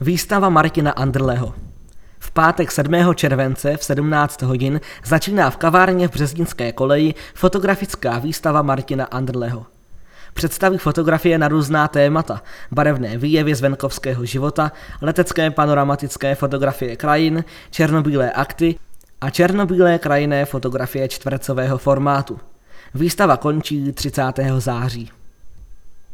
Výstava Martina Andrleho. V pátek 7. července v 17 hodin začíná v kavárně v Březnické koleji fotografická výstava Martina Andrleho. Představí fotografie na různá témata, barevné výjevy z venkovského života, letecké panoramatické fotografie krajin, černobílé akty a černobílé krajinné fotografie čtvercového formátu. Výstava končí 30. září.